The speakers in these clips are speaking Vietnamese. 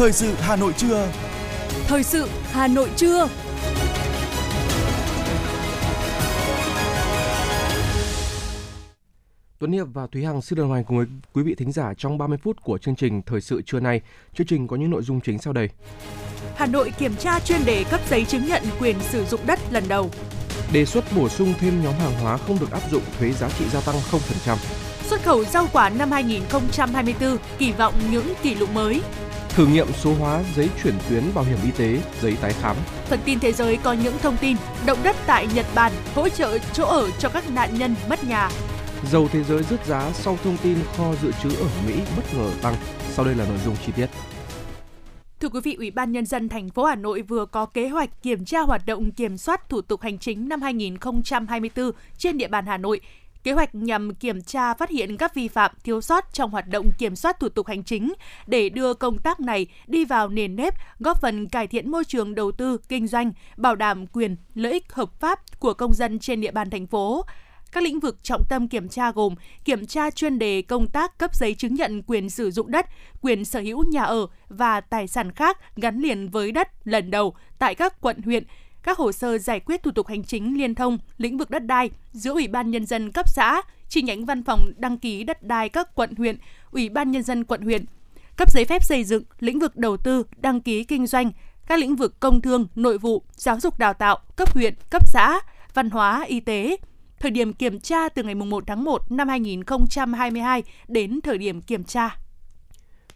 Thời sự Hà Nội trưa. Thời sự Hà Nội trưa. Tuấn Hiệp và Thúy Hằng xin đồng hành cùng với quý vị thính giả trong 30 phút của chương trình Thời sự trưa nay. Chương trình có những nội dung chính sau đây. Hà Nội kiểm tra chuyên đề cấp giấy chứng nhận quyền sử dụng đất lần đầu. Đề xuất bổ sung thêm nhóm hàng hóa không được áp dụng thuế giá trị gia tăng 0%. Xuất khẩu rau quả năm 2024 kỳ vọng những kỷ lục mới. Thử nghiệm số hóa giấy chuyển tuyến bảo hiểm y tế, giấy tái khám. Phần tin thế giới có những thông tin động đất tại Nhật Bản hỗ trợ chỗ ở cho các nạn nhân mất nhà. Dầu thế giới rớt giá sau thông tin kho dự trữ ở Mỹ bất ngờ tăng. Sau đây là nội dung chi tiết. Thưa quý vị, Ủy ban Nhân dân thành phố Hà Nội vừa có kế hoạch kiểm tra hoạt động kiểm soát thủ tục hành chính năm 2024 trên địa bàn Hà Nội. Kế hoạch nhằm kiểm tra phát hiện các vi phạm thiếu sót trong hoạt động kiểm soát thủ tục hành chính để đưa công tác này đi vào nền nếp, góp phần cải thiện môi trường đầu tư, kinh doanh, bảo đảm quyền, lợi ích hợp pháp của công dân trên địa bàn thành phố. Các lĩnh vực trọng tâm kiểm tra gồm kiểm tra chuyên đề công tác cấp giấy chứng nhận quyền sử dụng đất, quyền sở hữu nhà ở và tài sản khác gắn liền với đất lần đầu tại các quận huyện, các hồ sơ giải quyết thủ tục hành chính liên thông lĩnh vực đất đai giữa Ủy ban Nhân dân cấp xã, chi nhánh văn phòng đăng ký đất đai các quận huyện, Ủy ban Nhân dân quận huyện, cấp giấy phép xây dựng, lĩnh vực đầu tư, đăng ký kinh doanh, các lĩnh vực công thương, nội vụ, giáo dục đào tạo, cấp huyện, cấp xã, văn hóa, y tế, thời điểm kiểm tra từ ngày 1 tháng 1 năm 2022 đến thời điểm kiểm tra.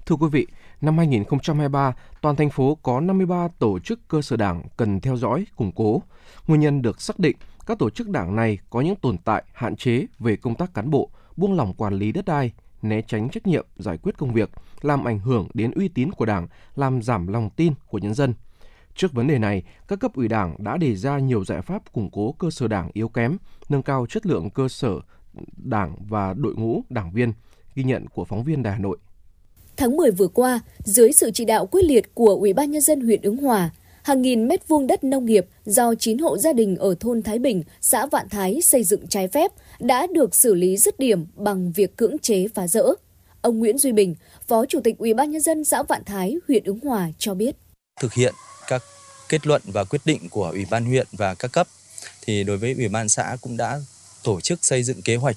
Thưa quý vị, năm 2023, toàn thành phố có 53 tổ chức cơ sở đảng cần theo dõi, củng cố. Nguyên nhân được xác định các tổ chức đảng này có những tồn tại, hạn chế về công tác cán bộ, buông lỏng quản lý đất đai, né tránh trách nhiệm giải quyết công việc, làm ảnh hưởng đến uy tín của Đảng, làm giảm lòng tin của nhân dân. Trước vấn đề này, các cấp ủy Đảng đã đề ra nhiều giải pháp củng cố cơ sở Đảng yếu kém, nâng cao chất lượng cơ sở Đảng và đội ngũ đảng viên, ghi nhận của phóng viên Đài Hà Nội. Tháng 10 vừa qua, dưới sự chỉ đạo quyết liệt của Ủy ban nhân dân huyện Ứng Hòa, hàng nghìn mét vuông đất nông nghiệp do 9 hộ gia đình ở thôn Thái Bình, xã Vạn Thái xây dựng trái phép đã được xử lý dứt điểm bằng việc cưỡng chế phá rỡ. Ông Nguyễn Duy Bình, Phó Chủ tịch Ủy ban nhân dân xã Vạn Thái, huyện Ứng Hòa cho biết. Thực hiện các kết luận và quyết định của Ủy ban huyện và các cấp thì đối với Ủy ban xã cũng đã tổ chức xây dựng kế hoạch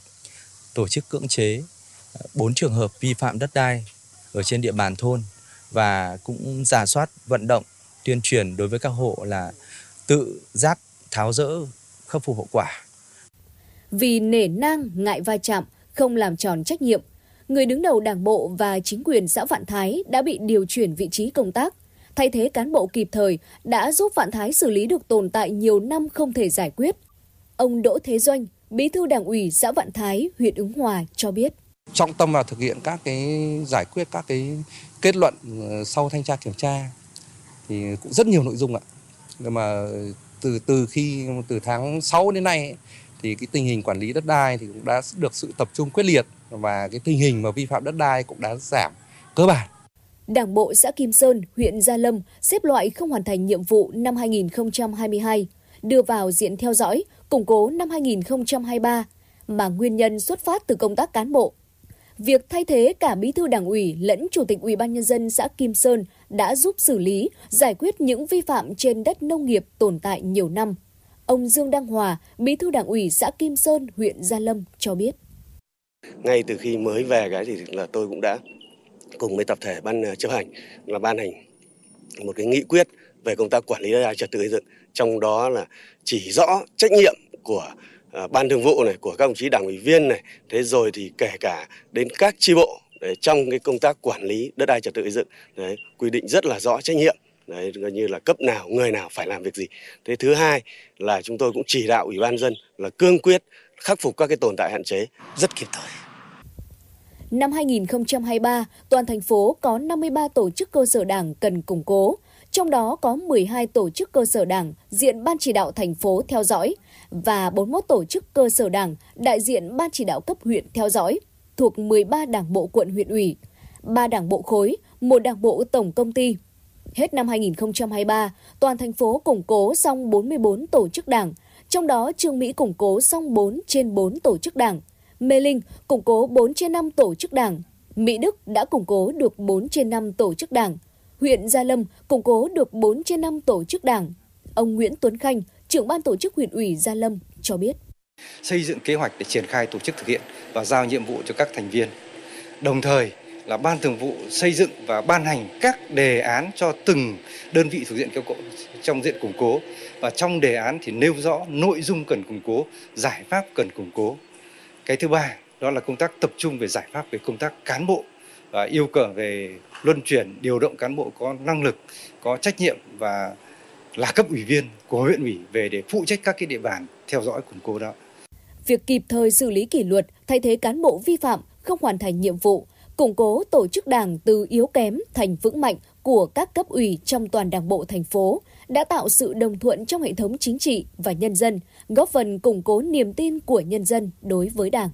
tổ chức cưỡng chế ờ, 4 trường hợp vi phạm đất đai ở trên địa bàn thôn và cũng giả soát vận động tuyên truyền đối với các hộ là tự giác tháo rỡ khắc phục hậu quả. Vì nể nang ngại va chạm, không làm tròn trách nhiệm, người đứng đầu đảng bộ và chính quyền xã Vạn Thái đã bị điều chuyển vị trí công tác. Thay thế cán bộ kịp thời đã giúp Vạn Thái xử lý được tồn tại nhiều năm không thể giải quyết. Ông Đỗ Thế Doanh, Bí thư Đảng ủy xã Vạn Thái, huyện Ứng Hòa cho biết trọng tâm vào thực hiện các cái giải quyết các cái kết luận ờ, sau thanh tra kiểm tra thì cũng rất nhiều nội dung ạ. Nhưng mà từ từ khi từ tháng 6 đến nay thì cái tình hình quản lý đất đai thì cũng đã được sự tập trung quyết liệt và cái tình hình mà vi phạm đất đai cũng đã giảm cơ bản. Đảng bộ xã Kim Sơn, huyện Gia Lâm xếp loại không hoàn thành nhiệm vụ năm 2022, đưa vào diện theo dõi, củng cố năm 2023 mà nguyên nhân xuất phát từ công tác cán bộ Việc thay thế cả bí thư đảng ủy lẫn chủ tịch ủy ban nhân dân xã Kim Sơn đã giúp xử lý, giải quyết những vi phạm trên đất nông nghiệp tồn tại nhiều năm. Ông Dương Đăng Hòa, bí thư đảng ủy xã Kim Sơn, huyện Gia Lâm cho biết. Ngay từ khi mới về cái thì là tôi cũng đã cùng với tập thể ban ờ, chấp hành là ban hành một cái nghị quyết về công tác quản lý đất đai trật tự xây dựng trong đó là chỉ rõ trách nhiệm của À, ban thường vụ này của các đồng chí đảng ủy viên này. Thế rồi thì kể cả đến các chi bộ để trong cái công tác quản lý đất đai trật tự xây dựng đấy quy định rất là rõ trách nhiệm. Đấy gần như là cấp nào người nào phải làm việc gì. Thế thứ hai là chúng tôi cũng chỉ đạo ủy ban dân là cương quyết khắc phục các cái tồn tại hạn chế rất kịp thời. Năm 2023, toàn thành phố có 53 tổ chức cơ sở đảng cần củng cố, trong đó có 12 tổ chức cơ sở đảng diện Ban chỉ đạo thành phố theo dõi và 41 tổ chức cơ sở đảng đại diện Ban chỉ đạo cấp huyện theo dõi, thuộc 13 đảng bộ quận huyện ủy, 3 đảng bộ khối, một đảng bộ tổng công ty. Hết năm 2023, toàn thành phố củng cố xong 44 tổ chức đảng, trong đó Trương Mỹ củng cố xong 4 trên 4 tổ chức đảng, Mê Linh củng cố 4 trên 5 tổ chức đảng, Mỹ Đức đã củng cố được 4 trên 5 tổ chức đảng, huyện Gia Lâm củng cố được 4 trên 5 tổ chức đảng. Ông Nguyễn Tuấn Khanh, trưởng ban tổ chức huyện ủy Gia Lâm cho biết. Xây dựng kế hoạch để triển khai tổ chức thực hiện và giao nhiệm vụ cho các thành viên. Đồng thời là ban thường vụ xây dựng và ban hành các đề án cho từng đơn vị thuộc diện kêu trong diện củng cố và trong đề án thì nêu rõ nội dung cần củng cố, giải pháp cần củng cố. Cái thứ ba đó là công tác tập trung về giải pháp về công tác cán bộ và yêu cầu về luân chuyển điều động cán bộ có năng lực, có trách nhiệm và là cấp ủy viên của huyện ủy về để phụ trách các cái địa bàn theo dõi củng cố đó. Việc kịp thời xử lý kỷ luật, thay thế cán bộ vi phạm không hoàn thành nhiệm vụ, củng cố tổ chức đảng từ yếu kém thành vững mạnh của các cấp ủy trong toàn đảng bộ thành phố đã tạo sự đồng thuận trong hệ thống chính trị và nhân dân, góp phần củng cố niềm tin của nhân dân đối với Đảng.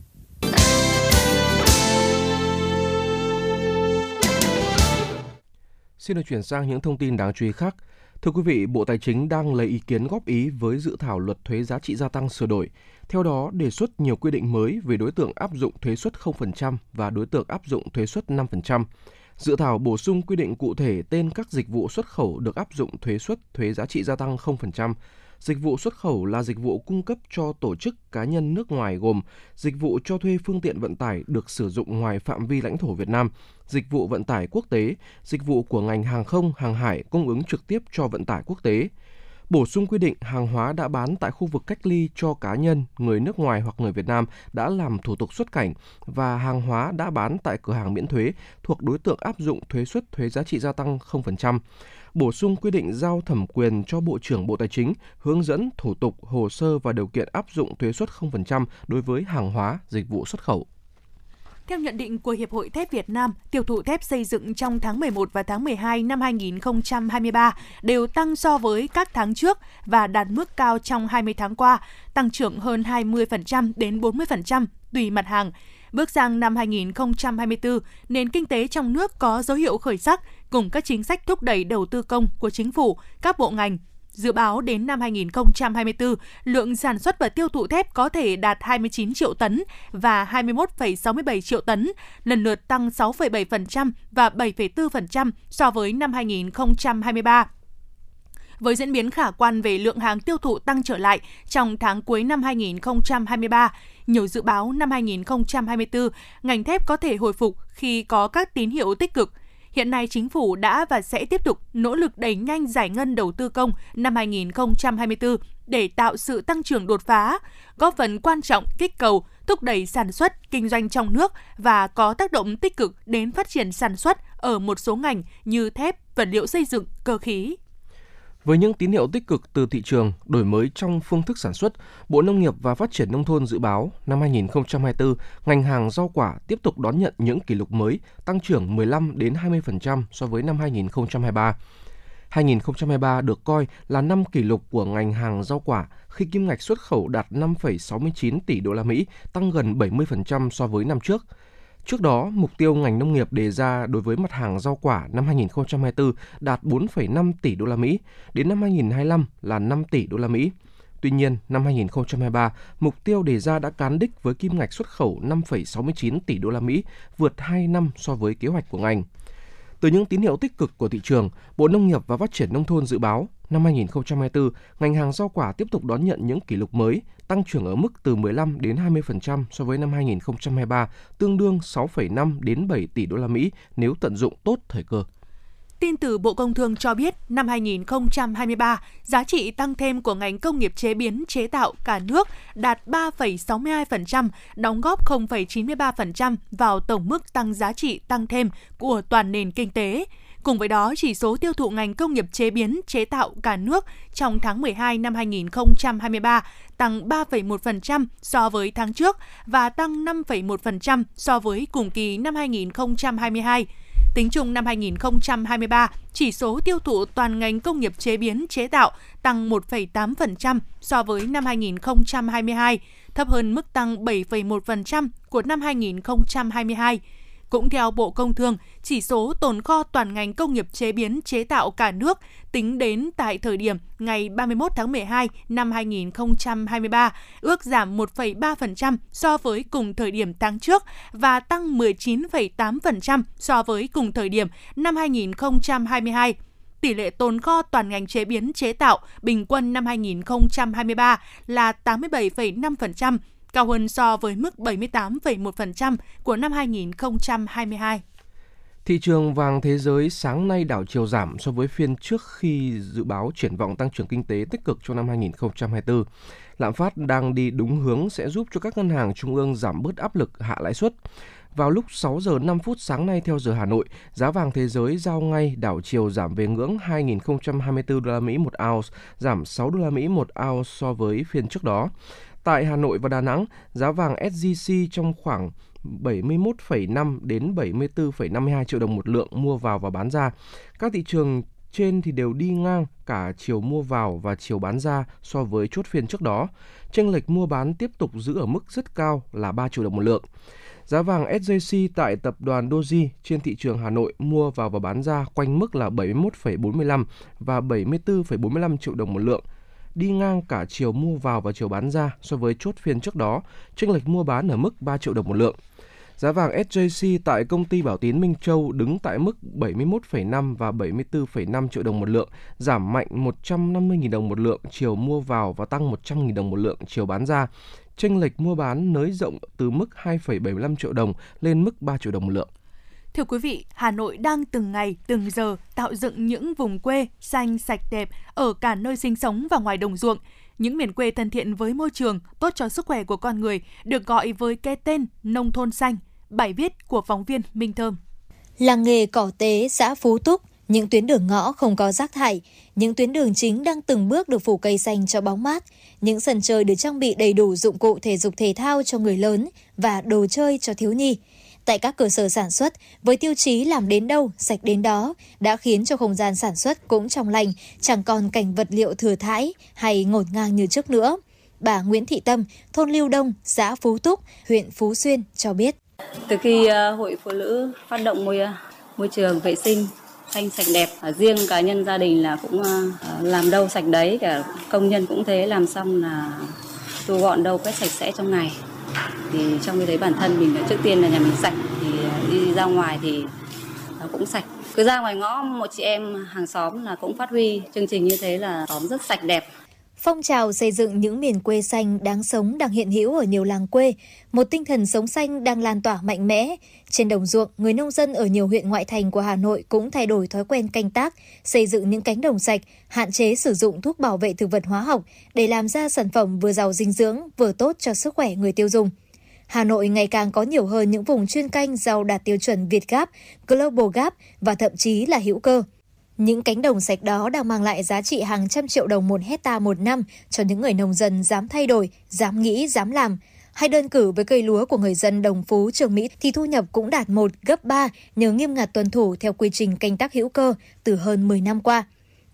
Xin được chuyển sang những thông tin đáng chú ý khác. Thưa quý vị, Bộ Tài chính đang lấy ý kiến góp ý với dự thảo luật thuế giá trị gia tăng sửa đổi. Theo đó, đề xuất nhiều quy định mới về đối tượng áp dụng thuế suất 0% và đối tượng áp dụng thuế suất 5%. Dự thảo bổ sung quy định cụ thể tên các dịch vụ xuất khẩu được áp dụng thuế suất thuế giá trị gia tăng 0%. Dịch vụ xuất khẩu là dịch vụ cung cấp cho tổ chức cá nhân nước ngoài gồm dịch vụ cho thuê phương tiện vận tải được sử dụng ngoài phạm vi lãnh thổ Việt Nam, dịch vụ vận tải quốc tế, dịch vụ của ngành hàng không, hàng hải cung ứng trực tiếp cho vận tải quốc tế, bổ sung quy định hàng hóa đã bán tại khu vực cách ly cho cá nhân, người nước ngoài hoặc người Việt Nam đã làm thủ tục xuất cảnh và hàng hóa đã bán tại cửa hàng miễn thuế thuộc đối tượng áp dụng thuế suất thuế giá trị gia tăng 0%. Bổ sung quy định giao thẩm quyền cho Bộ trưởng Bộ Tài chính hướng dẫn thủ tục, hồ sơ và điều kiện áp dụng thuế suất 0% đối với hàng hóa, dịch vụ xuất khẩu. Theo nhận định của Hiệp hội Thép Việt Nam, tiêu thụ thép xây dựng trong tháng 11 và tháng 12 năm 2023 đều tăng so với các tháng trước và đạt mức cao trong 20 tháng qua, tăng trưởng hơn 20% đến 40% tùy mặt hàng. Bước sang năm 2024, nền kinh tế trong nước có dấu hiệu khởi sắc cùng các chính sách thúc đẩy đầu tư công của chính phủ, các bộ ngành, Dự báo đến năm 2024, lượng sản xuất và tiêu thụ thép có thể đạt 29 triệu tấn và 21,67 triệu tấn, lần lượt tăng 6,7% và 7,4% so với năm 2023 với diễn biến khả quan về lượng hàng tiêu thụ tăng trở lại trong tháng cuối năm 2023. Nhiều dự báo năm 2024, ngành thép có thể hồi phục khi có các tín hiệu tích cực. Hiện nay chính phủ đã và sẽ tiếp tục nỗ lực đẩy nhanh giải ngân đầu tư công năm 2024 để tạo sự tăng trưởng đột phá, góp phần quan trọng kích cầu, thúc đẩy sản xuất, kinh doanh trong nước và có tác động tích cực đến phát triển sản xuất ở một số ngành như thép, vật liệu xây dựng, cơ khí. Với những tín hiệu tích cực từ thị trường, đổi mới trong phương thức sản xuất, Bộ Nông nghiệp và Phát triển Nông thôn dự báo năm 2024, ngành hàng rau quả tiếp tục đón nhận những kỷ lục mới, tăng trưởng 15 đến 20% so với năm 2023. 2023 được coi là năm kỷ lục của ngành hàng rau quả khi kim ngạch xuất khẩu đạt 5,69 tỷ đô la Mỹ, tăng gần 70% so với năm trước. Trước đó, mục tiêu ngành nông nghiệp đề ra đối với mặt hàng rau quả năm 2024 đạt 4,5 tỷ đô la Mỹ, đến năm 2025 là 5 tỷ đô la Mỹ. Tuy nhiên, năm 2023, mục tiêu đề ra đã cán đích với kim ngạch xuất khẩu 5,69 tỷ đô la Mỹ, vượt 2 năm so với kế hoạch của ngành. Từ những tín hiệu tích cực của thị trường, Bộ Nông nghiệp và Phát triển Nông thôn dự báo năm 2024, ngành hàng rau quả tiếp tục đón nhận những kỷ lục mới, tăng trưởng ở mức từ 15 đến 20% so với năm 2023, tương đương 6,5 đến 7 tỷ đô la Mỹ nếu tận dụng tốt thời cơ. Tin từ Bộ Công Thương cho biết, năm 2023, giá trị tăng thêm của ngành công nghiệp chế biến chế tạo cả nước đạt 3,62%, đóng góp 0,93% vào tổng mức tăng giá trị tăng thêm của toàn nền kinh tế. Cùng với đó, chỉ số tiêu thụ ngành công nghiệp chế biến chế tạo cả nước trong tháng 12 năm 2023 tăng 3,1% so với tháng trước và tăng 5,1% so với cùng kỳ năm 2022. Tính chung năm 2023, chỉ số tiêu thụ toàn ngành công nghiệp chế biến chế tạo tăng 1,8% so với năm 2022, thấp hơn mức tăng 7,1% của năm 2022. Cũng theo Bộ Công Thương, chỉ số tồn kho toàn ngành công nghiệp chế biến chế tạo cả nước tính đến tại thời điểm ngày 31 tháng 12 năm 2023 ước giảm 1,3% so với cùng thời điểm tháng trước và tăng 19,8% so với cùng thời điểm năm 2022 tỷ lệ tồn kho toàn ngành chế biến chế tạo bình quân năm 2023 là 87,5%, cao hơn so với mức 78,1% của năm 2022. Thị trường vàng thế giới sáng nay đảo chiều giảm so với phiên trước khi dự báo triển vọng tăng trưởng kinh tế tích cực trong năm 2024. Lạm phát đang đi đúng hướng sẽ giúp cho các ngân hàng trung ương giảm bớt áp lực hạ lãi suất. Vào lúc 6 giờ 5 phút sáng nay theo giờ Hà Nội, giá vàng thế giới giao ngay đảo chiều giảm về ngưỡng 2.024 đô la Mỹ một ounce, giảm 6 đô la Mỹ một ounce so với phiên trước đó. Tại Hà Nội và Đà Nẵng, giá vàng SJC trong khoảng 71,5 đến 74,52 triệu đồng một lượng mua vào và bán ra. Các thị trường trên thì đều đi ngang cả chiều mua vào và chiều bán ra so với chốt phiên trước đó. Chênh lệch mua bán tiếp tục giữ ở mức rất cao là 3 triệu đồng một lượng. Giá vàng SJC tại tập đoàn Doji trên thị trường Hà Nội mua vào và bán ra quanh mức là 71,45 và 74,45 triệu đồng một lượng đi ngang cả chiều mua vào và chiều bán ra so với chốt phiên trước đó, chênh lệch mua bán ở mức 3 triệu đồng một lượng. Giá vàng SJC tại công ty Bảo Tín Minh Châu đứng tại mức 71,5 và 74,5 triệu đồng một lượng, giảm mạnh 150.000 đồng một lượng chiều mua vào và tăng 100.000 đồng một lượng chiều bán ra. Chênh lệch mua bán nới rộng từ mức 2,75 triệu đồng lên mức 3 triệu đồng một lượng. Thưa quý vị, Hà Nội đang từng ngày, từng giờ tạo dựng những vùng quê xanh, sạch đẹp ở cả nơi sinh sống và ngoài đồng ruộng. Những miền quê thân thiện với môi trường, tốt cho sức khỏe của con người được gọi với cái tên nông thôn xanh. Bài viết của phóng viên Minh Thơm. Làng nghề cỏ tế xã Phú Túc, những tuyến đường ngõ không có rác thải, những tuyến đường chính đang từng bước được phủ cây xanh cho bóng mát, những sân chơi được trang bị đầy đủ dụng cụ thể dục thể thao cho người lớn và đồ chơi cho thiếu nhi – tại các cơ sở sản xuất với tiêu chí làm đến đâu, sạch đến đó đã khiến cho không gian sản xuất cũng trong lành, chẳng còn cảnh vật liệu thừa thãi hay ngổn ngang như trước nữa. Bà Nguyễn Thị Tâm, thôn Lưu Đông, xã Phú Túc, huyện Phú Xuyên cho biết. Từ khi ờ, Hội Phụ Nữ phát động môi, ờ, môi trường vệ sinh xanh sạch đẹp à, riêng cá nhân gia đình là cũng ờ, làm đâu sạch đấy cả công nhân cũng thế làm xong là thu gọn đâu quét sạch sẽ trong ngày thì trong cái đấy bản thân mình, trước tiên là nhà mình sạch, thì đi ra ngoài thì nó cũng sạch. Cứ ra ngoài ngõ, một chị em hàng xóm là cũng phát huy chương trình như thế là xóm rất sạch đẹp. Phong trào xây dựng những miền quê xanh đáng sống đang hiện hữu ở nhiều làng quê, một tinh thần sống xanh đang lan tỏa mạnh mẽ. Trên đồng ruộng, người nông dân ở nhiều huyện ngoại thành của Hà Nội cũng thay đổi thói quen canh tác, xây dựng những cánh đồng sạch, hạn chế sử dụng thuốc bảo vệ thực vật hóa học để làm ra sản phẩm vừa giàu dinh dưỡng, vừa tốt cho sức khỏe người tiêu dùng. Hà Nội ngày càng có nhiều hơn những vùng chuyên canh rau đạt tiêu chuẩn Việt Gap, Global Gap và thậm chí là hữu cơ. Những cánh đồng sạch đó đang mang lại giá trị hàng trăm triệu đồng một hecta một năm cho những người nông dân dám thay đổi, dám nghĩ, dám làm. Hay đơn cử với cây lúa của người dân Đồng Phú, Trường Mỹ thì thu nhập cũng đạt một gấp 3 nhờ nghiêm ngặt tuân thủ theo quy trình canh tác hữu cơ từ hơn 10 năm qua.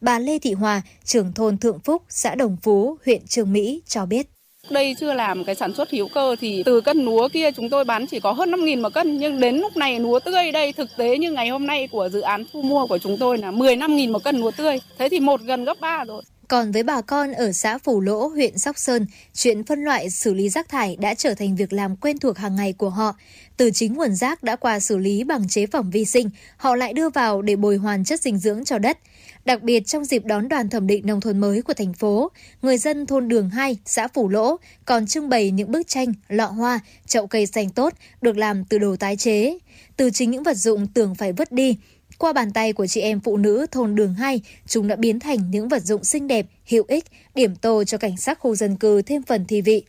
Bà Lê Thị Hòa, trưởng thôn Thượng Phúc, xã Đồng Phú, huyện Trường Mỹ cho biết đây chưa làm cái sản xuất hữu cơ thì từ cân lúa kia chúng tôi bán chỉ có hơn 5.000 một cân nhưng đến lúc này lúa tươi đây thực tế như ngày hôm nay của dự án thu mua của chúng tôi là 15.000 một cân lúa tươi. Thế thì một gần gấp 3 rồi. Còn với bà con ở xã Phủ Lỗ, huyện Sóc Sơn, chuyện phân loại xử lý rác thải đã trở thành việc làm quen thuộc hàng ngày của họ. Từ chính nguồn rác đã qua xử lý bằng chế phẩm vi sinh, họ lại đưa vào để bồi hoàn chất dinh dưỡng cho đất. Đặc biệt trong dịp đón đoàn thẩm định nông thôn mới của thành phố, người dân thôn Đường 2, xã Phủ Lỗ còn trưng bày những bức tranh, lọ hoa, chậu cây xanh tốt được làm từ đồ tái chế. Từ chính những vật dụng tưởng phải vứt đi, qua bàn tay của chị em phụ nữ thôn Đường 2, chúng đã biến thành những vật dụng xinh đẹp, hữu ích, điểm tô cho cảnh sắc khu dân cư thêm phần thi vị.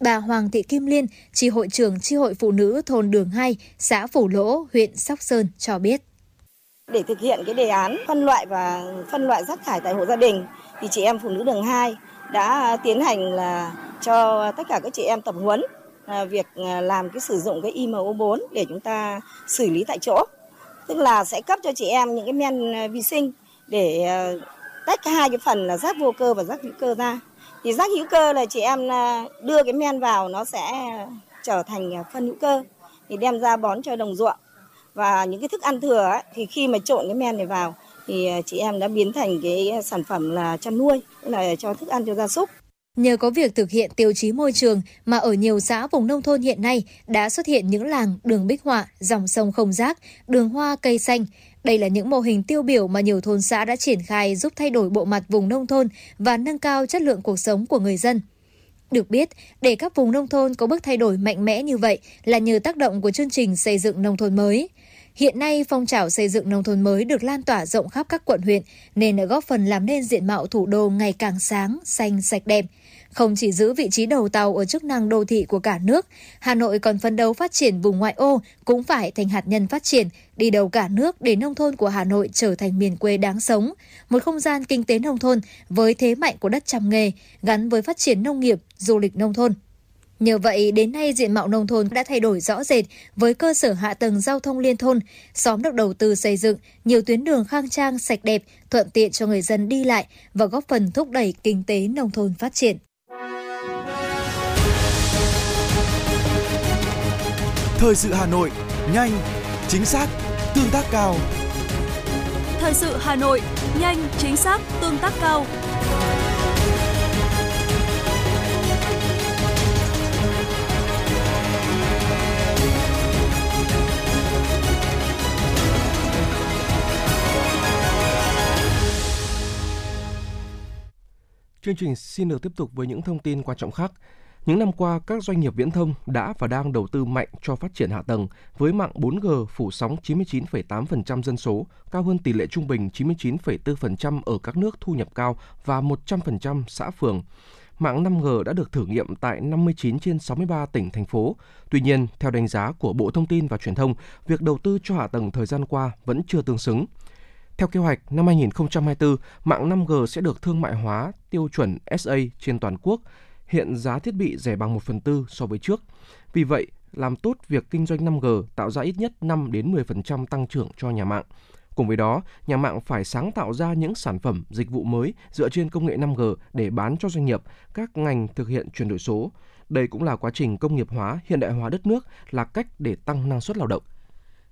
Bà Hoàng Thị Kim Liên, tri hội trưởng tri hội phụ nữ thôn Đường 2, xã Phủ Lỗ, huyện Sóc Sơn cho biết. Để thực hiện cái đề án phân loại và phân loại rác thải tại hộ gia đình, thì chị em phụ nữ đường 2 đã tiến hành là cho tất cả các chị em tập huấn à, việc à, làm cái sử dụng cái IMO4 để chúng ta xử lý tại chỗ. Tức là sẽ cấp cho chị em những cái men à, vi sinh để tách hai cái phần là rác vô cơ và rác hữu cơ ra. Thì rác hữu cơ là chị em đưa cái men vào nó sẽ trở thành phân hữu cơ, thì đem ra bón cho đồng ruộng và những cái thức ăn thừa ấy, thì khi mà trộn cái men này vào thì à, chị em đã biến thành cái sản phẩm là chăn nuôi, tức là cho thức ăn cho gia súc. Nhờ có việc thực hiện tiêu chí môi trường mà ở nhiều xã vùng nông thôn hiện nay đã xuất hiện những làng đường bích họa, dòng sông không rác, đường hoa cây xanh. Đây là những mô hình tiêu biểu mà nhiều thôn xã đã triển khai giúp thay đổi bộ mặt vùng nông thôn và nâng cao chất lượng cuộc sống của người dân. Được biết, để các vùng nông thôn có bước thay đổi mạnh mẽ như vậy là nhờ tác động của chương trình xây dựng nông thôn mới. Hiện nay, phong trào xây dựng nông thôn mới được lan tỏa rộng khắp các quận huyện nên đã góp phần làm nên diện mạo thủ đô ngày càng sáng, xanh, sạch đẹp. Không chỉ giữ vị trí đầu tàu ở chức năng đô thị của cả nước, Hà Nội còn phấn đấu phát triển vùng ngoại ô cũng phải thành hạt nhân phát triển, đi đầu cả nước để nông thôn của Hà Nội trở thành miền quê đáng sống, một không gian kinh tế nông thôn với thế mạnh của đất trăm nghề, gắn với phát triển nông nghiệp, du lịch nông thôn. Nhờ vậy, đến nay diện mạo nông thôn đã thay đổi rõ rệt với cơ sở hạ tầng giao thông liên thôn, xóm được đầu tư xây dựng, nhiều tuyến đường khang trang, sạch đẹp, thuận tiện cho người dân đi lại và góp phần thúc đẩy kinh tế nông thôn phát triển. Thời sự Hà Nội, nhanh, chính xác, tương tác cao. Thời sự Hà Nội, nhanh, chính xác, tương tác cao. Chương trình xin được tiếp tục với những thông tin quan trọng khác. Những năm qua, các doanh nghiệp viễn thông đã và đang đầu tư mạnh cho phát triển hạ tầng với mạng 4G phủ sóng 99,8% dân số, cao hơn tỷ lệ trung bình 99,4% ở các nước thu nhập cao và 100% xã phường. Mạng 5G đã được thử nghiệm tại 59 trên 63 tỉnh, thành phố. Tuy nhiên, theo đánh giá của Bộ Thông tin và Truyền thông, việc đầu tư cho hạ tầng thời gian qua vẫn chưa tương xứng. Theo kế hoạch, năm 2024, mạng 5G sẽ được thương mại hóa tiêu chuẩn SA trên toàn quốc. Hiện giá thiết bị rẻ bằng 1 phần tư so với trước. Vì vậy, làm tốt việc kinh doanh 5G tạo ra ít nhất 5 đến 10% tăng trưởng cho nhà mạng. Cùng với đó, nhà mạng phải sáng tạo ra những sản phẩm, dịch vụ mới dựa trên công nghệ 5G để bán cho doanh nghiệp, các ngành thực hiện chuyển đổi số. Đây cũng là quá trình công nghiệp hóa, hiện đại hóa đất nước, là cách để tăng năng suất lao động.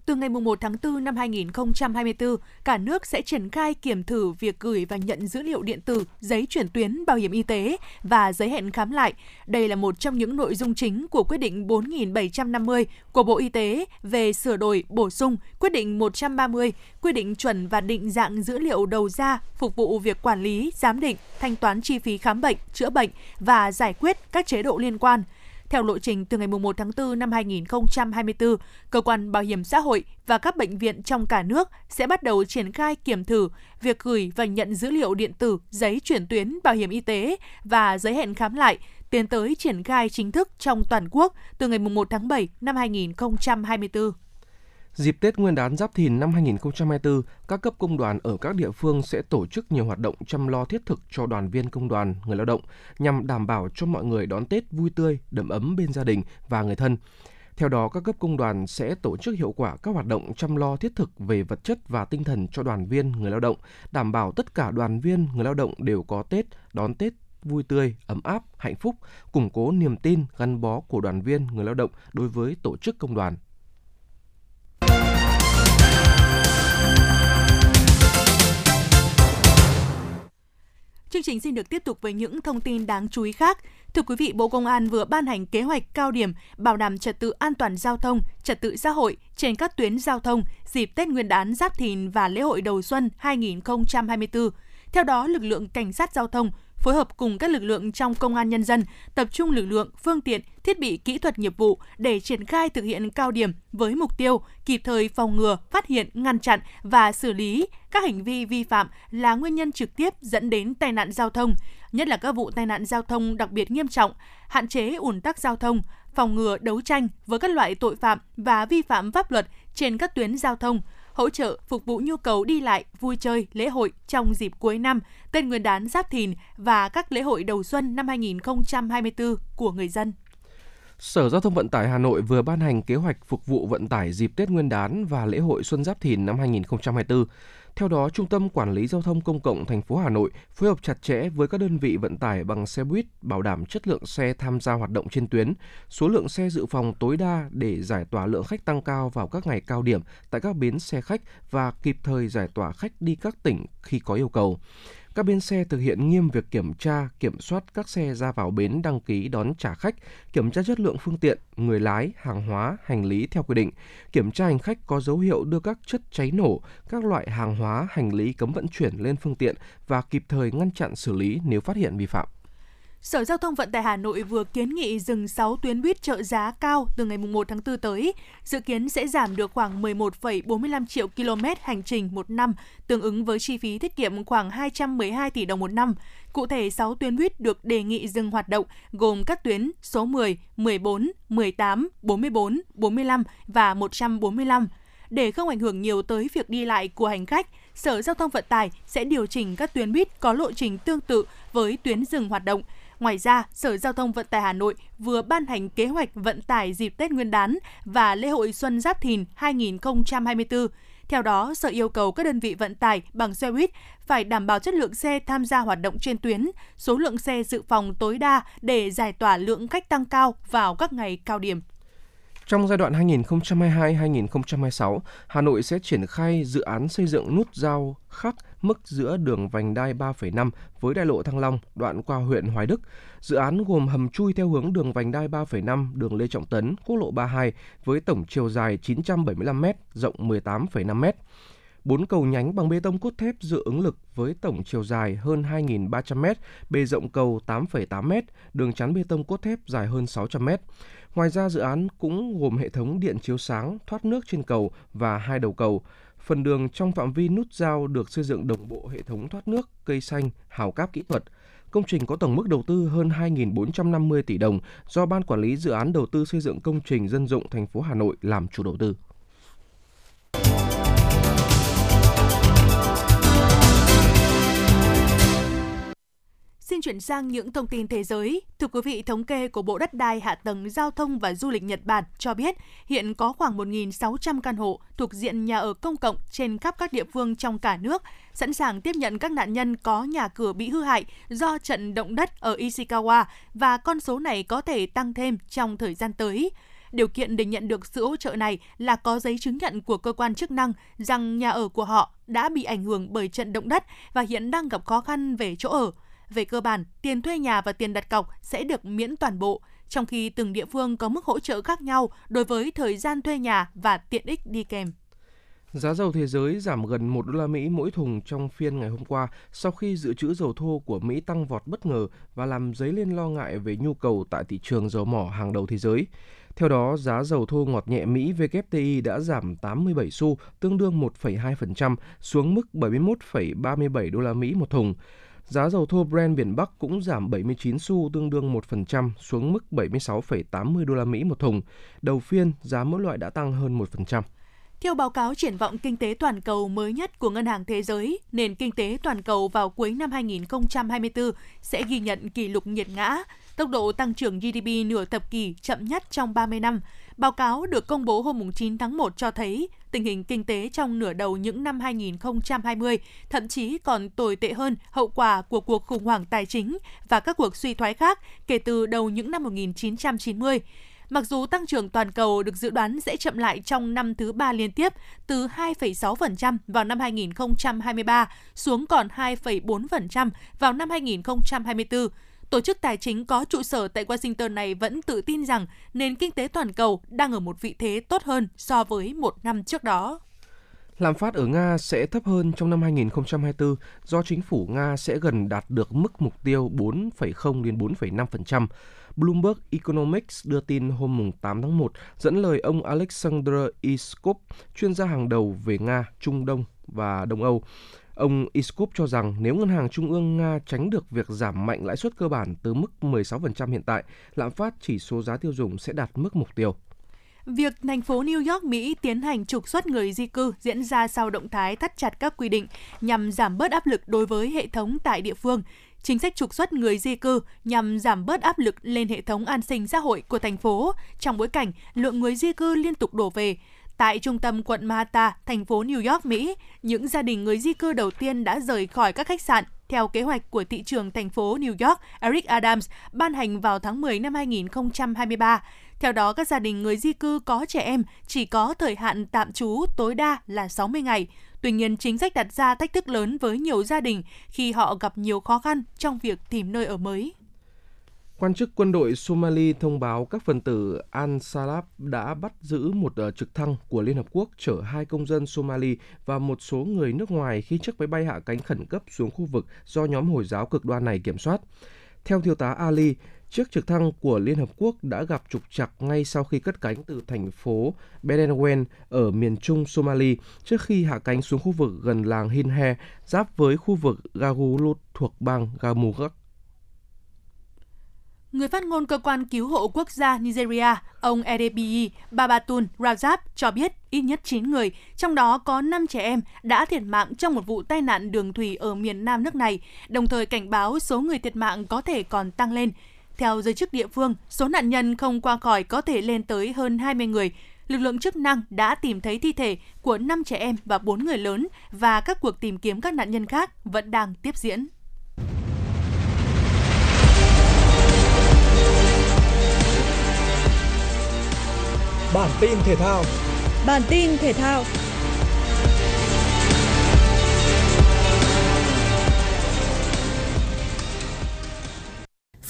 Từ ngày 1 tháng 4 năm 2024, cả nước sẽ triển khai kiểm thử việc gửi và nhận dữ liệu điện tử, giấy chuyển tuyến bảo hiểm y tế và giấy hẹn khám lại. Đây là một trong những nội dung chính của quyết định 4750 của Bộ Y tế về sửa đổi, bổ sung quyết định 130, quy định chuẩn và định dạng dữ liệu đầu ra phục vụ việc quản lý, giám định, thanh toán chi phí khám bệnh, chữa bệnh và giải quyết các chế độ liên quan. Theo lộ trình từ ngày 1 tháng 4 năm 2024, cơ quan bảo hiểm xã hội và các bệnh viện trong cả nước sẽ bắt đầu triển khai kiểm thử việc gửi và nhận dữ liệu điện tử, giấy chuyển tuyến bảo hiểm y tế và giấy hẹn khám lại tiến tới triển khai chính thức trong toàn quốc từ ngày 1 tháng 7 năm 2024. Dịp Tết Nguyên đán Giáp Thìn năm 2024, các cấp công đoàn ở các địa phương sẽ tổ chức nhiều hoạt động chăm lo thiết thực cho đoàn viên công đoàn, người lao động nhằm đảm bảo cho mọi người đón Tết vui tươi, đầm ấm bên gia đình và người thân. Theo đó, các cấp công đoàn sẽ tổ chức hiệu quả các hoạt động chăm lo thiết thực về vật chất và tinh thần cho đoàn viên, người lao động, đảm bảo tất cả đoàn viên, người lao động đều có Tết, đón Tết vui tươi, ấm áp, hạnh phúc, củng cố niềm tin gắn bó của đoàn viên, người lao động đối với tổ chức công đoàn. Chương trình xin được tiếp tục với những thông tin đáng chú ý khác. Thưa quý vị, Bộ Công an vừa ban hành kế hoạch cao điểm bảo đảm trật tự an toàn giao thông, trật tự xã hội trên các tuyến giao thông dịp Tết Nguyên đán Giáp Thìn và lễ hội đầu xuân 2024. Theo đó, lực lượng cảnh sát giao thông phối hợp cùng các lực lượng trong công an nhân dân, tập trung lực lượng, phương tiện, thiết bị kỹ thuật nghiệp vụ để triển khai thực hiện cao điểm với mục tiêu kịp thời phòng ngừa, phát hiện, ngăn chặn và xử lý các hành vi vi phạm là nguyên nhân trực tiếp dẫn đến tai nạn giao thông, nhất là các vụ tai nạn giao thông đặc biệt nghiêm trọng, hạn chế ủn tắc giao thông, phòng ngừa đấu tranh với các loại tội phạm và vi phạm pháp luật trên các tuyến giao thông, hỗ trợ phục vụ nhu cầu đi lại, vui chơi, lễ hội trong dịp cuối năm, Tết Nguyên đán Giáp Thìn và các lễ hội đầu xuân năm 2024 của người dân. Sở Giao thông Vận tải Hà Nội vừa ban hành kế hoạch phục vụ vận tải dịp Tết Nguyên đán và lễ hội Xuân Giáp Thìn năm 2024. Theo đó, Trung tâm Quản lý Giao thông Công cộng thành phố Hà Nội phối hợp chặt chẽ với các đơn vị vận tải bằng xe buýt bảo đảm chất lượng xe tham gia hoạt động trên tuyến, số lượng xe dự phòng tối đa để giải tỏa lượng khách tăng cao vào các ngày cao điểm tại các bến xe khách và kịp thời giải tỏa khách đi các tỉnh khi có yêu cầu. Các bến xe thực hiện nghiêm việc kiểm tra, kiểm soát các xe ra vào bến đăng ký đón trả khách, kiểm tra chất lượng phương tiện, người lái, hàng hóa, hành lý theo quy định, kiểm tra hành khách có dấu hiệu đưa các chất cháy nổ, các loại hàng hóa, hành lý cấm vận chuyển lên phương tiện và kịp thời ngăn chặn xử lý nếu phát hiện vi phạm. Sở Giao thông Vận tải Hà Nội vừa kiến nghị dừng 6 tuyến buýt trợ giá cao từ ngày 1 tháng 4 tới, dự kiến sẽ giảm được khoảng 11,45 triệu km hành trình một năm, tương ứng với chi phí tiết kiệm khoảng 212 tỷ đồng một năm. Cụ thể, 6 tuyến buýt được đề nghị dừng hoạt động gồm các tuyến số 10, 14, 18, 44, 45 và 145. Để không ảnh hưởng nhiều tới việc đi lại của hành khách, Sở Giao thông Vận tải sẽ điều chỉnh các tuyến buýt có lộ trình tương tự với tuyến dừng hoạt động. Ngoài ra, Sở Giao thông Vận tải Hà Nội vừa ban hành kế hoạch vận tải dịp Tết Nguyên đán và lễ hội Xuân Giáp Thìn 2024. Theo đó, Sở yêu cầu các đơn vị vận tải bằng xe buýt phải đảm bảo chất lượng xe tham gia hoạt động trên tuyến, số lượng xe dự phòng tối đa để giải tỏa lượng khách tăng cao vào các ngày cao điểm. Trong giai đoạn 2022-2026, Hà Nội sẽ triển khai dự án xây dựng nút giao khắc mức giữa đường vành đai 3,5 với đại lộ Thăng Long đoạn qua huyện Hoài Đức. Dự án gồm hầm chui theo hướng đường vành đai 3,5 đường Lê Trọng Tấn, quốc lộ 32 với tổng chiều dài 975 m, rộng 18,5 m. 4 cầu nhánh bằng bê tông cốt thép dự ứng lực với tổng chiều dài hơn 2.300 m, bề rộng cầu 8,8 m, đường chắn bê tông cốt thép dài hơn 600 m. Ngoài ra, dự án cũng gồm hệ thống điện chiếu sáng, thoát nước trên cầu và hai đầu cầu. Phần đường trong phạm vi nút giao được xây dựng đồng bộ hệ thống thoát nước, cây xanh, hào cáp kỹ thuật. Công trình có tổng mức đầu tư hơn 2.450 tỷ đồng do Ban Quản lý Dự án Đầu tư xây dựng công trình dân dụng thành phố Hà Nội làm chủ đầu tư. Xin chuyển sang những thông tin thế giới. Thưa quý vị, thống kê của Bộ Đất đai Hạ tầng Giao thông và Du lịch Nhật Bản cho biết hiện có khoảng 1.600 căn hộ thuộc diện nhà ở công cộng trên khắp các địa phương trong cả nước, sẵn sàng tiếp nhận các nạn nhân có nhà cửa bị hư hại do trận động đất ở Ishikawa và con số này có thể tăng thêm trong thời gian tới. Điều kiện để nhận được sự hỗ trợ này là có giấy chứng nhận của cơ quan chức năng rằng nhà ở của họ đã bị ảnh hưởng bởi trận động đất và hiện đang gặp khó khăn về chỗ ở. Về cơ bản, tiền thuê nhà và tiền đặt cọc sẽ được miễn toàn bộ, trong khi từng địa phương có mức hỗ trợ khác nhau đối với thời gian thuê nhà và tiện ích đi kèm. Giá dầu thế giới giảm gần 1 đô la Mỹ mỗi thùng trong phiên ngày hôm qua sau khi dự trữ dầu thô của Mỹ tăng vọt bất ngờ và làm dấy lên lo ngại về nhu cầu tại thị trường dầu mỏ hàng đầu thế giới. Theo đó, giá dầu thô ngọt nhẹ Mỹ WTI đã giảm 87 xu, tương đương 1,2% xuống mức 71,37 đô la Mỹ một thùng. Giá dầu thô Brent biển Bắc cũng giảm 79 xu tương đương 1% xuống mức 76,80 đô la Mỹ một thùng. Đầu phiên, giá mỗi loại đã tăng hơn 1%. Theo báo cáo triển vọng kinh tế toàn cầu mới nhất của Ngân hàng Thế giới, nền kinh tế toàn cầu vào cuối năm 2024 sẽ ghi nhận kỷ lục nhiệt ngã, tốc độ tăng trưởng GDP nửa thập kỷ chậm nhất trong 30 năm. Báo cáo được công bố hôm 9 tháng 1 cho thấy tình hình kinh tế trong nửa đầu những năm 2020 thậm chí còn tồi tệ hơn hậu quả của cuộc khủng hoảng tài chính và các cuộc suy thoái khác kể từ đầu những năm 1990. Mặc dù tăng trưởng toàn cầu được dự đoán sẽ chậm lại trong năm thứ ba liên tiếp, từ 2,6% vào năm 2023 xuống còn 2,4% vào năm 2024, Tổ chức tài chính có trụ sở tại Washington này vẫn tự tin rằng nền kinh tế toàn cầu đang ở một vị thế tốt hơn so với một năm trước đó. Lạm phát ở Nga sẽ thấp hơn trong năm 2024 do chính phủ Nga sẽ gần đạt được mức mục tiêu 4,0 đến 4,5%. Bloomberg Economics đưa tin hôm 8 tháng 1 dẫn lời ông Alexander Iskop, chuyên gia hàng đầu về Nga, Trung Đông và Đông Âu. Ông Iskop cho rằng nếu Ngân hàng Trung ương Nga tránh được việc giảm mạnh lãi suất cơ bản từ mức 16% hiện tại, lạm phát chỉ số giá tiêu dùng sẽ đạt mức mục tiêu. Việc thành phố New York, Mỹ tiến hành trục xuất người di cư diễn ra sau động thái thắt chặt các quy định nhằm giảm bớt áp lực đối với hệ thống tại địa phương. Chính sách trục xuất người di cư nhằm giảm bớt áp lực lên hệ thống an sinh xã hội của thành phố trong bối cảnh lượng người di cư liên tục đổ về. Tại trung tâm quận Manhattan, thành phố New York, Mỹ, những gia đình người di cư đầu tiên đã rời khỏi các khách sạn theo kế hoạch của thị trường thành phố New York Eric Adams ban hành vào tháng 10 năm 2023. Theo đó, các gia đình người di cư có trẻ em chỉ có thời hạn tạm trú tối đa là 60 ngày. Tuy nhiên, chính sách đặt ra thách thức lớn với nhiều gia đình khi họ gặp nhiều khó khăn trong việc tìm nơi ở mới. Quan chức quân đội Somali thông báo các phần tử Al-Salab đã bắt giữ một ờ, trực thăng của Liên Hợp Quốc chở hai công dân Somali và một số người nước ngoài khi chiếc máy bay hạ cánh khẩn cấp xuống khu vực do nhóm Hồi giáo cực đoan này kiểm soát. Theo thiếu tá Ali, chiếc trực thăng của Liên Hợp Quốc đã gặp trục trặc ngay sau khi cất cánh từ thành phố Beledweyne ở miền trung Somali trước khi hạ cánh xuống khu vực gần làng Hinhe, giáp với khu vực Gagulut thuộc bang Gamugak. Người phát ngôn cơ quan cứu hộ quốc gia Nigeria, ông Edebiyi Babatun Rajab cho biết ít nhất 9 người, trong đó có 5 trẻ em, đã thiệt mạng trong một vụ tai nạn đường thủy ở miền nam nước này, đồng thời cảnh báo số người thiệt mạng có thể còn tăng lên. Theo giới chức địa phương, số nạn nhân không qua khỏi có thể lên tới hơn 20 người. Lực lượng chức năng đã tìm thấy thi thể của 5 trẻ em và 4 người lớn và các cuộc tìm kiếm các nạn nhân khác vẫn đang tiếp diễn. Bản tin thể thao. Bản tin thể thao.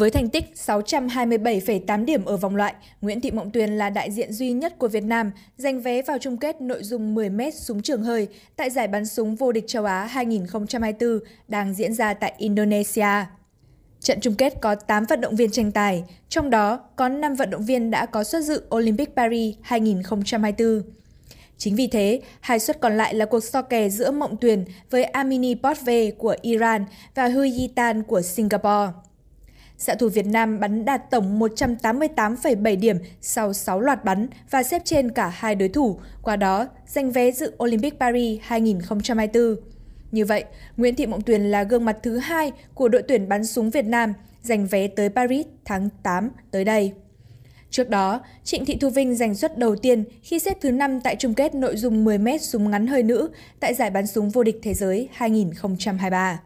Với thành tích 627,8 điểm ở vòng loại, Nguyễn Thị Mộng Tuyền là đại diện duy nhất của Việt Nam giành vé vào chung kết nội dung 10m súng trường hơi tại giải bắn súng vô địch châu Á 2024 đang diễn ra tại Indonesia. Trận chung kết có 8 vận động viên tranh tài, trong đó có 5 vận động viên đã có xuất dự Olympic Paris 2024. Chính vì thế, hai suất còn lại là cuộc so kè giữa Mộng Tuyền với Amini Potve của Iran và Huyitan của Singapore. Xạ thủ Việt Nam bắn đạt tổng 188,7 điểm sau 6 loạt bắn và xếp trên cả hai đối thủ, qua đó giành vé dự Olympic Paris 2024. Như vậy, Nguyễn Thị Mộng Tuyền là gương mặt thứ hai của đội tuyển bắn súng Việt Nam giành vé tới Paris tháng 8 tới đây. Trước đó, Trịnh Thị Thu Vinh giành suất đầu tiên khi xếp thứ 5 tại chung kết nội dung 10m súng ngắn hơi nữ tại giải bắn súng vô địch thế giới 2023.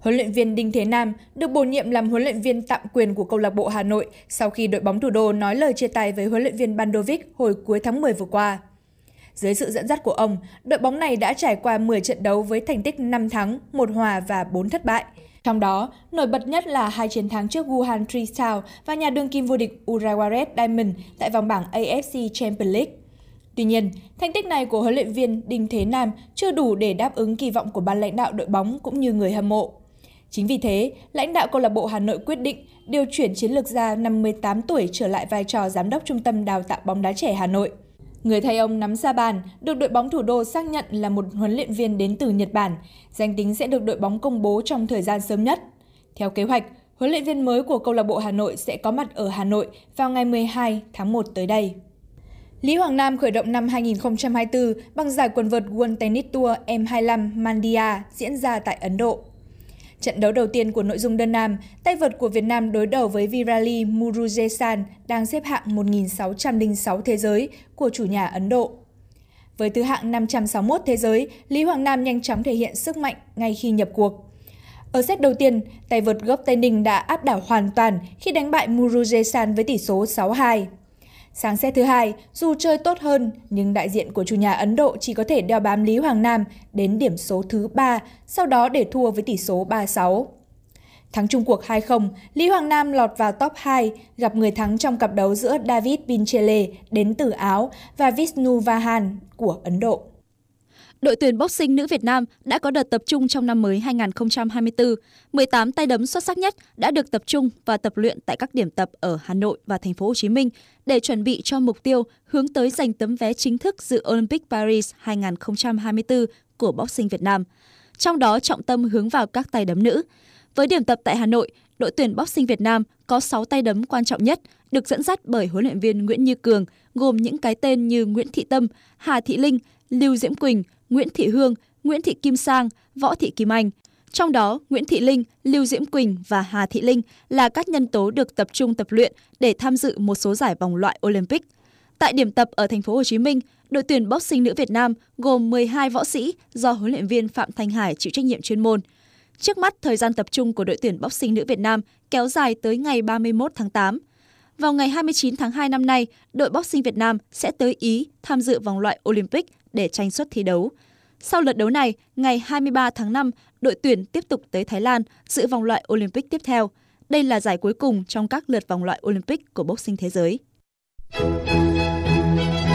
Huấn luyện viên Đinh Thế Nam được bổ nhiệm làm huấn luyện viên tạm quyền của câu lạc bộ Hà Nội sau khi đội bóng thủ đô nói lời chia tay với huấn luyện viên Bandovic hồi cuối tháng 10 vừa qua. Dưới sự dẫn dắt của ông, đội bóng này đã trải qua 10 trận đấu với thành tích 5 thắng, 1 hòa và 4 thất bại. Trong đó, nổi bật nhất là hai chiến thắng trước Wuhan Tristao và nhà đương kim vô địch Urawa Red Diamond tại vòng bảng AFC Champions League. Tuy nhiên, thành tích này của huấn luyện viên Đinh Thế Nam chưa đủ để đáp ứng kỳ vọng của ban lãnh đạo đội bóng cũng như người hâm mộ. Chính vì thế, lãnh đạo câu lạc bộ Hà Nội quyết định điều chuyển chiến lược gia năm 18 tuổi trở lại vai trò giám đốc trung tâm đào tạo bóng đá trẻ Hà Nội. Người thay ông nắm ra bàn được đội bóng thủ đô xác nhận là một huấn luyện viên đến từ Nhật Bản. Danh tính sẽ được đội bóng công bố trong thời gian sớm nhất. Theo kế hoạch, huấn luyện viên mới của câu lạc bộ Hà Nội sẽ có mặt ở Hà Nội vào ngày 12 tháng 1 tới đây. Lý Hoàng Nam khởi động năm 2024 bằng giải quần vợt World Tennis Tour M25 Mandia diễn ra tại Ấn Độ. Trận đấu đầu tiên của nội dung đơn nam, tay vợt của Việt Nam đối đầu với Virali Murugesan đang xếp hạng 1606 thế giới của chủ nhà Ấn Độ. Với thứ hạng 561 thế giới, Lý Hoàng Nam nhanh chóng thể hiện sức mạnh ngay khi nhập cuộc. Ở set đầu tiên, tay vợt gốc Tây Ninh đã áp đảo hoàn toàn khi đánh bại Murugesan với tỷ số 6-2. Sáng set thứ hai, dù chơi tốt hơn, nhưng đại diện của chủ nhà Ấn Độ chỉ có thể đeo bám Lý Hoàng Nam đến điểm số thứ 3, sau đó để thua với tỷ số 3-6. Thắng chung cuộc 2-0, Lý Hoàng Nam lọt vào top 2, gặp người thắng trong cặp đấu giữa David Pinchele đến từ Áo và Vishnu Vahan của Ấn Độ. Đội tuyển boxing nữ Việt Nam đã có đợt tập trung trong năm mới 2024. 18 tay đấm xuất sắc nhất đã được tập trung và tập luyện tại các điểm tập ở Hà Nội và thành phố Hồ Chí Minh để chuẩn bị cho mục tiêu hướng tới giành tấm vé chính thức dự Olympic Paris 2024 của boxing Việt Nam. Trong đó trọng tâm hướng vào các tay đấm nữ. Với điểm tập tại Hà Nội, đội tuyển boxing Việt Nam có 6 tay đấm quan trọng nhất, được dẫn dắt bởi huấn luyện viên Nguyễn Như Cường, gồm những cái tên như Nguyễn Thị Tâm, Hà Thị Linh, Lưu Diễm Quỳnh, Nguyễn Thị Hương, Nguyễn Thị Kim Sang, Võ Thị Kim Anh. Trong đó, Nguyễn Thị Linh, Lưu Diễm Quỳnh và Hà Thị Linh là các nhân tố được tập trung tập luyện để tham dự một số giải vòng loại Olympic. Tại điểm tập ở thành phố Hồ Chí Minh, đội tuyển boxing nữ Việt Nam gồm 12 võ sĩ do huấn luyện viên Phạm Thanh Hải chịu trách nhiệm chuyên môn. Trước mắt, thời gian tập trung của đội tuyển boxing nữ Việt Nam kéo dài tới ngày 31 tháng 8. Vào ngày 29 tháng 2 năm nay, đội boxing Việt Nam sẽ tới Ý tham dự vòng loại Olympic để tranh suất thi đấu. Sau lượt đấu này, ngày 23 tháng 5, đội tuyển tiếp tục tới Thái Lan dự vòng loại Olympic tiếp theo. Đây là giải cuối cùng trong các lượt vòng loại Olympic của boxing thế giới.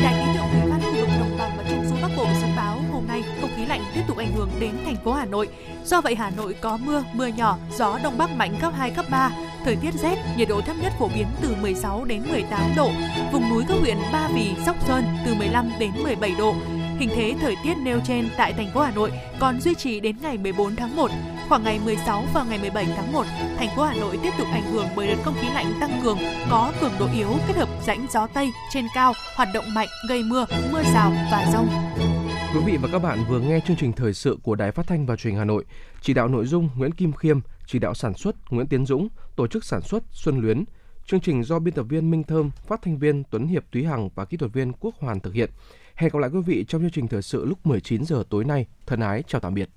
Đại khí tượng thủy văn khu vực đồng bằng và trung du Bắc Bộ dự báo hôm nay không khí lạnh tiếp tục ảnh hưởng đến thành phố Hà Nội. Do vậy Hà Nội có mưa, mưa nhỏ, gió đông bắc mạnh cấp 2 cấp 3, thời tiết rét, nhiệt độ thấp nhất phổ biến từ 16 đến 18 độ. Vùng núi các huyện Ba Vì, Sóc Sơn từ 15 đến 17 độ. Hình thế thời tiết nêu trên tại thành phố Hà Nội còn duy trì đến ngày 14 tháng 1. Khoảng ngày 16 và ngày 17 tháng 1, thành phố Hà Nội tiếp tục ảnh hưởng bởi đợt không khí lạnh tăng cường, có cường độ yếu kết hợp rãnh gió Tây trên cao hoạt động mạnh gây mưa, mưa rào và rông. Quý vị và các bạn vừa nghe chương trình thời sự của Đài Phát thanh và Truyền hình Hà Nội. Chỉ đạo nội dung Nguyễn Kim Khiêm, chỉ đạo sản xuất Nguyễn Tiến Dũng, tổ chức sản xuất Xuân Luyến. Chương trình do biên tập viên Minh Thơm, phát thanh viên Tuấn Hiệp Túy Hằng và kỹ thuật viên Quốc Hoàn thực hiện. Hẹn gặp lại quý vị trong chương trình thời sự lúc 19 giờ tối nay. Thân ái, chào tạm biệt.